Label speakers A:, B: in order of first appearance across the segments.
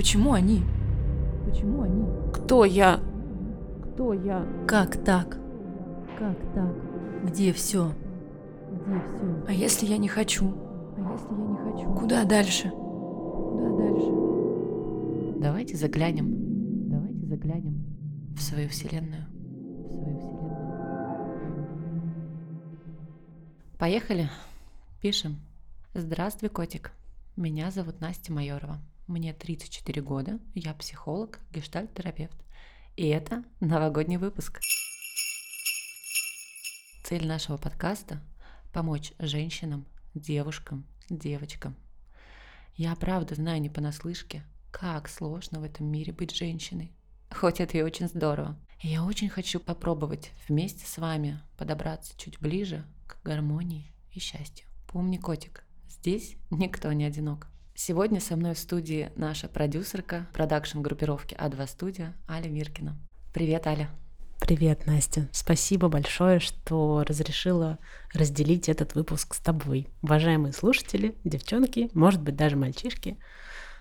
A: Почему они? Почему они?
B: Кто я?
A: Кто я? Как так? Как так? Где все? Где все? А если я не хочу? А если я не хочу? Куда дальше? Куда дальше?
B: Давайте заглянем. Давайте заглянем в свою вселенную. В свою вселенную. Поехали. Пишем. Здравствуй, котик. Меня зовут Настя Майорова. Мне 34 года, я психолог, гештальт-терапевт. И это новогодний выпуск. Цель нашего подкаста – помочь женщинам, девушкам, девочкам. Я правда знаю не понаслышке, как сложно в этом мире быть женщиной. Хоть это и очень здорово. Я очень хочу попробовать вместе с вами подобраться чуть ближе к гармонии и счастью. Помни, котик, здесь никто не одинок. Сегодня со мной в студии наша продюсерка продакшн-группировки А2 Студия Аля Миркина. Привет, Аля.
C: Привет, Настя. Спасибо большое, что разрешила разделить этот выпуск с тобой. Уважаемые слушатели, девчонки, может быть, даже мальчишки,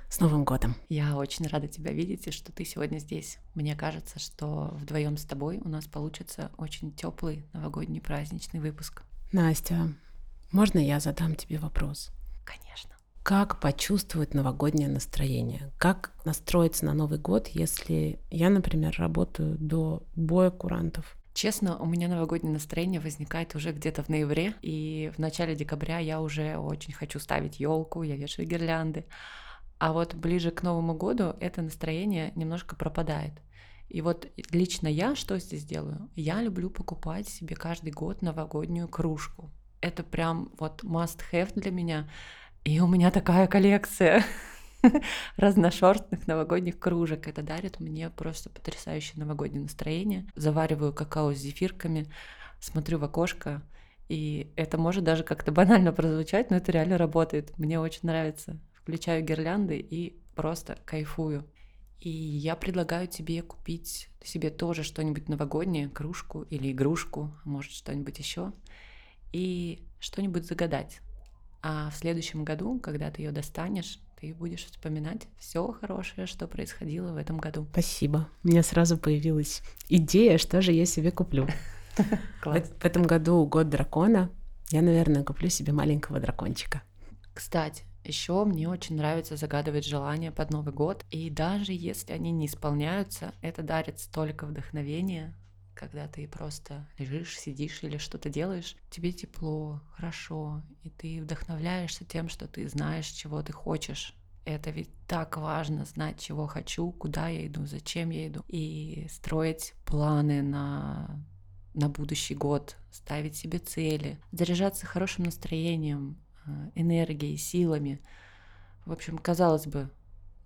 C: с Новым годом!
B: Я очень рада тебя видеть и что ты сегодня здесь. Мне кажется, что вдвоем с тобой у нас получится очень теплый новогодний праздничный выпуск.
C: Настя, можно я задам тебе вопрос?
B: Конечно
C: как почувствовать новогоднее настроение, как настроиться на Новый год, если я, например, работаю до боя курантов.
B: Честно, у меня новогоднее настроение возникает уже где-то в ноябре, и в начале декабря я уже очень хочу ставить елку, я вешаю гирлянды. А вот ближе к Новому году это настроение немножко пропадает. И вот лично я что здесь делаю? Я люблю покупать себе каждый год новогоднюю кружку. Это прям вот must have для меня. И у меня такая коллекция разношерстных новогодних кружек. Это дарит мне просто потрясающее новогоднее настроение. Завариваю какао с зефирками, смотрю в окошко, и это может даже как-то банально прозвучать, но это реально работает. Мне очень нравится. Включаю гирлянды и просто кайфую. И я предлагаю тебе купить себе тоже что-нибудь новогоднее, кружку или игрушку, может что-нибудь еще, и что-нибудь загадать. А в следующем году, когда ты ее достанешь, ты будешь вспоминать все хорошее, что происходило в этом году.
C: Спасибо. У меня сразу появилась идея, что же я себе куплю. В этом году год дракона. Я, наверное, куплю себе маленького дракончика.
B: Кстати, еще мне очень нравится загадывать желания под Новый год. И даже если они не исполняются, это дарит столько вдохновения, когда ты просто лежишь, сидишь или что-то делаешь, тебе тепло, хорошо, и ты вдохновляешься тем, что ты знаешь, чего ты хочешь. Это ведь так важно знать, чего хочу, куда я иду, зачем я иду, и строить планы на на будущий год, ставить себе цели, заряжаться хорошим настроением, э, энергией, силами. В общем, казалось бы,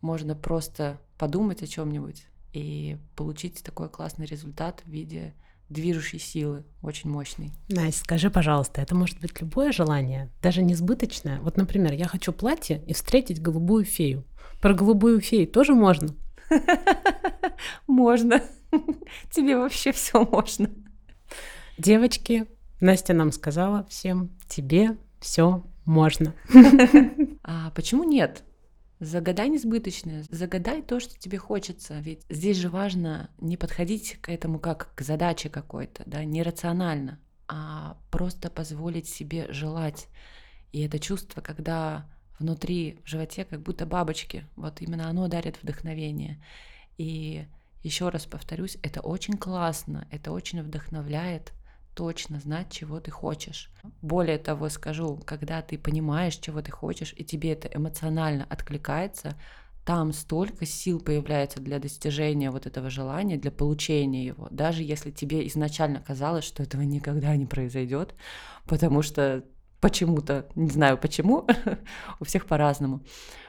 B: можно просто подумать о чем-нибудь, и получить такой классный результат в виде движущей силы, очень мощный.
C: Настя, скажи, пожалуйста, это может быть любое желание, даже несбыточное? Вот, например, я хочу платье и встретить голубую фею. Про голубую фею тоже можно?
B: Можно. Тебе вообще все можно.
C: Девочки, Настя нам сказала всем, тебе все можно.
B: А почему нет? Загадай несбыточное, загадай то, что тебе хочется. Ведь здесь же важно не подходить к этому как к задаче какой-то, да, нерационально, а просто позволить себе желать. И это чувство, когда внутри, в животе, как будто бабочки, вот именно оно дарит вдохновение. И еще раз повторюсь, это очень классно, это очень вдохновляет, точно знать, чего ты хочешь. Более того, скажу, когда ты понимаешь, чего ты хочешь, и тебе это эмоционально откликается, там столько сил появляется для достижения вот этого желания, для получения его, даже если тебе изначально казалось, что этого никогда не произойдет, потому что почему-то, не знаю почему, у всех по-разному.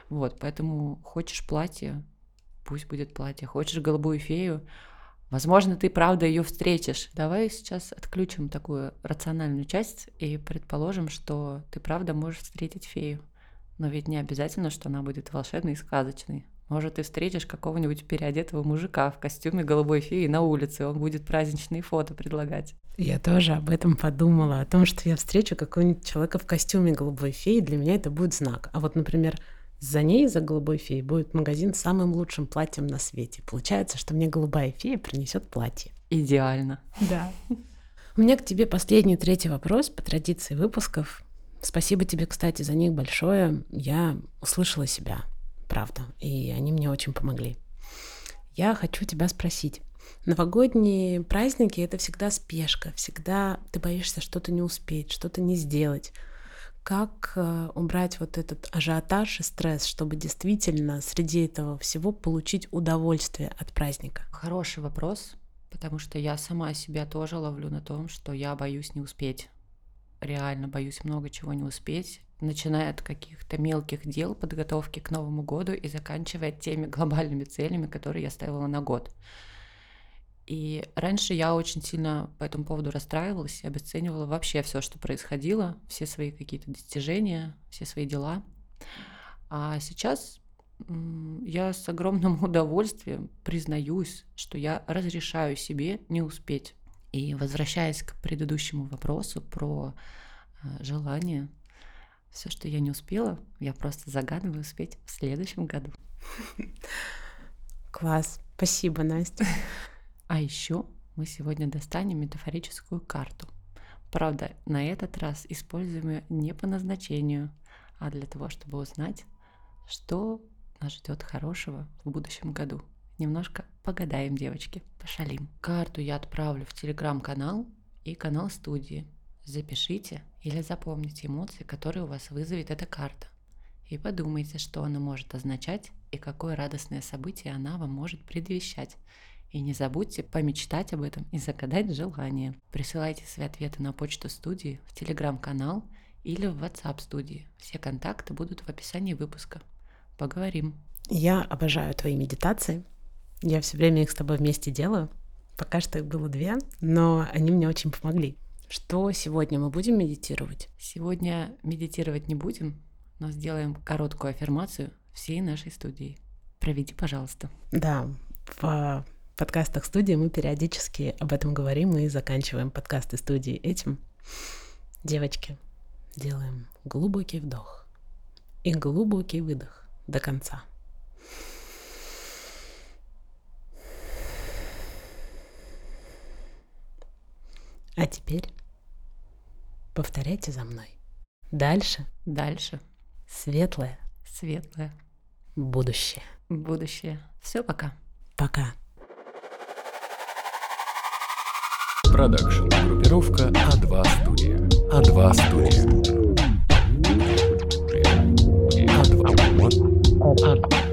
B: Вот, поэтому хочешь платье, пусть будет платье, хочешь голубую фею, Возможно, ты правда ее встретишь. Давай сейчас отключим такую рациональную часть и предположим, что ты правда можешь встретить фею. Но ведь не обязательно, что она будет волшебной и сказочной. Может, ты встретишь какого-нибудь переодетого мужика в костюме голубой феи на улице, он будет праздничные фото предлагать.
C: Я тоже об этом подумала, о том, что я встречу какого-нибудь человека в костюме голубой феи, для меня это будет знак. А вот, например, За ней, за голубой феей, будет магазин с самым лучшим платьем на свете. Получается, что мне голубая фея принесет платье.
B: Идеально.
C: Да. У меня к тебе последний третий вопрос по традиции выпусков. Спасибо тебе, кстати, за них большое. Я услышала себя, правда, и они мне очень помогли. Я хочу тебя спросить. Новогодние праздники — это всегда спешка, всегда ты боишься что-то не успеть, что-то не сделать. Как э, убрать вот этот ажиотаж и стресс, чтобы действительно среди этого всего получить удовольствие от праздника?
B: Хороший вопрос, потому что я сама себя тоже ловлю на том, что я боюсь не успеть. Реально боюсь много чего не успеть, начиная от каких-то мелких дел подготовки к Новому году и заканчивая теми глобальными целями, которые я ставила на год. И раньше я очень сильно по этому поводу расстраивалась и обесценивала вообще все, что происходило, все свои какие-то достижения, все свои дела. А сейчас я с огромным удовольствием признаюсь, что я разрешаю себе не успеть. И возвращаясь к предыдущему вопросу про э, желание, все, что я не успела, я просто загадываю успеть в следующем году.
C: Класс. Спасибо, Настя.
B: А еще мы сегодня достанем метафорическую карту. Правда, на этот раз используем ее не по назначению, а для того, чтобы узнать, что нас ждет хорошего в будущем году. Немножко погадаем, девочки, пошалим. Карту я отправлю в телеграм-канал и канал студии. Запишите или запомните эмоции, которые у вас вызовет эта карта. И подумайте, что она может означать и какое радостное событие она вам может предвещать. И не забудьте помечтать об этом и загадать желание. Присылайте свои ответы на почту студии, в телеграм-канал или в WhatsApp студии. Все контакты будут в описании выпуска. Поговорим.
C: Я обожаю твои медитации. Я все время их с тобой вместе делаю. Пока что их было две, но они мне очень помогли. Что сегодня мы будем медитировать?
B: Сегодня медитировать не будем, но сделаем короткую аффирмацию всей нашей студии. Проведи, пожалуйста.
C: Да, в подкастах студии мы периодически об этом говорим и заканчиваем подкасты студии этим. Девочки, делаем глубокий вдох и глубокий выдох до конца. А теперь повторяйте за мной. Дальше.
B: Дальше.
C: Светлое.
B: Светлое.
C: Будущее.
B: Будущее. Все, пока.
C: Пока.
D: Продакшн. Группировка А2 студия. А2 студия. А2. Вот. А2.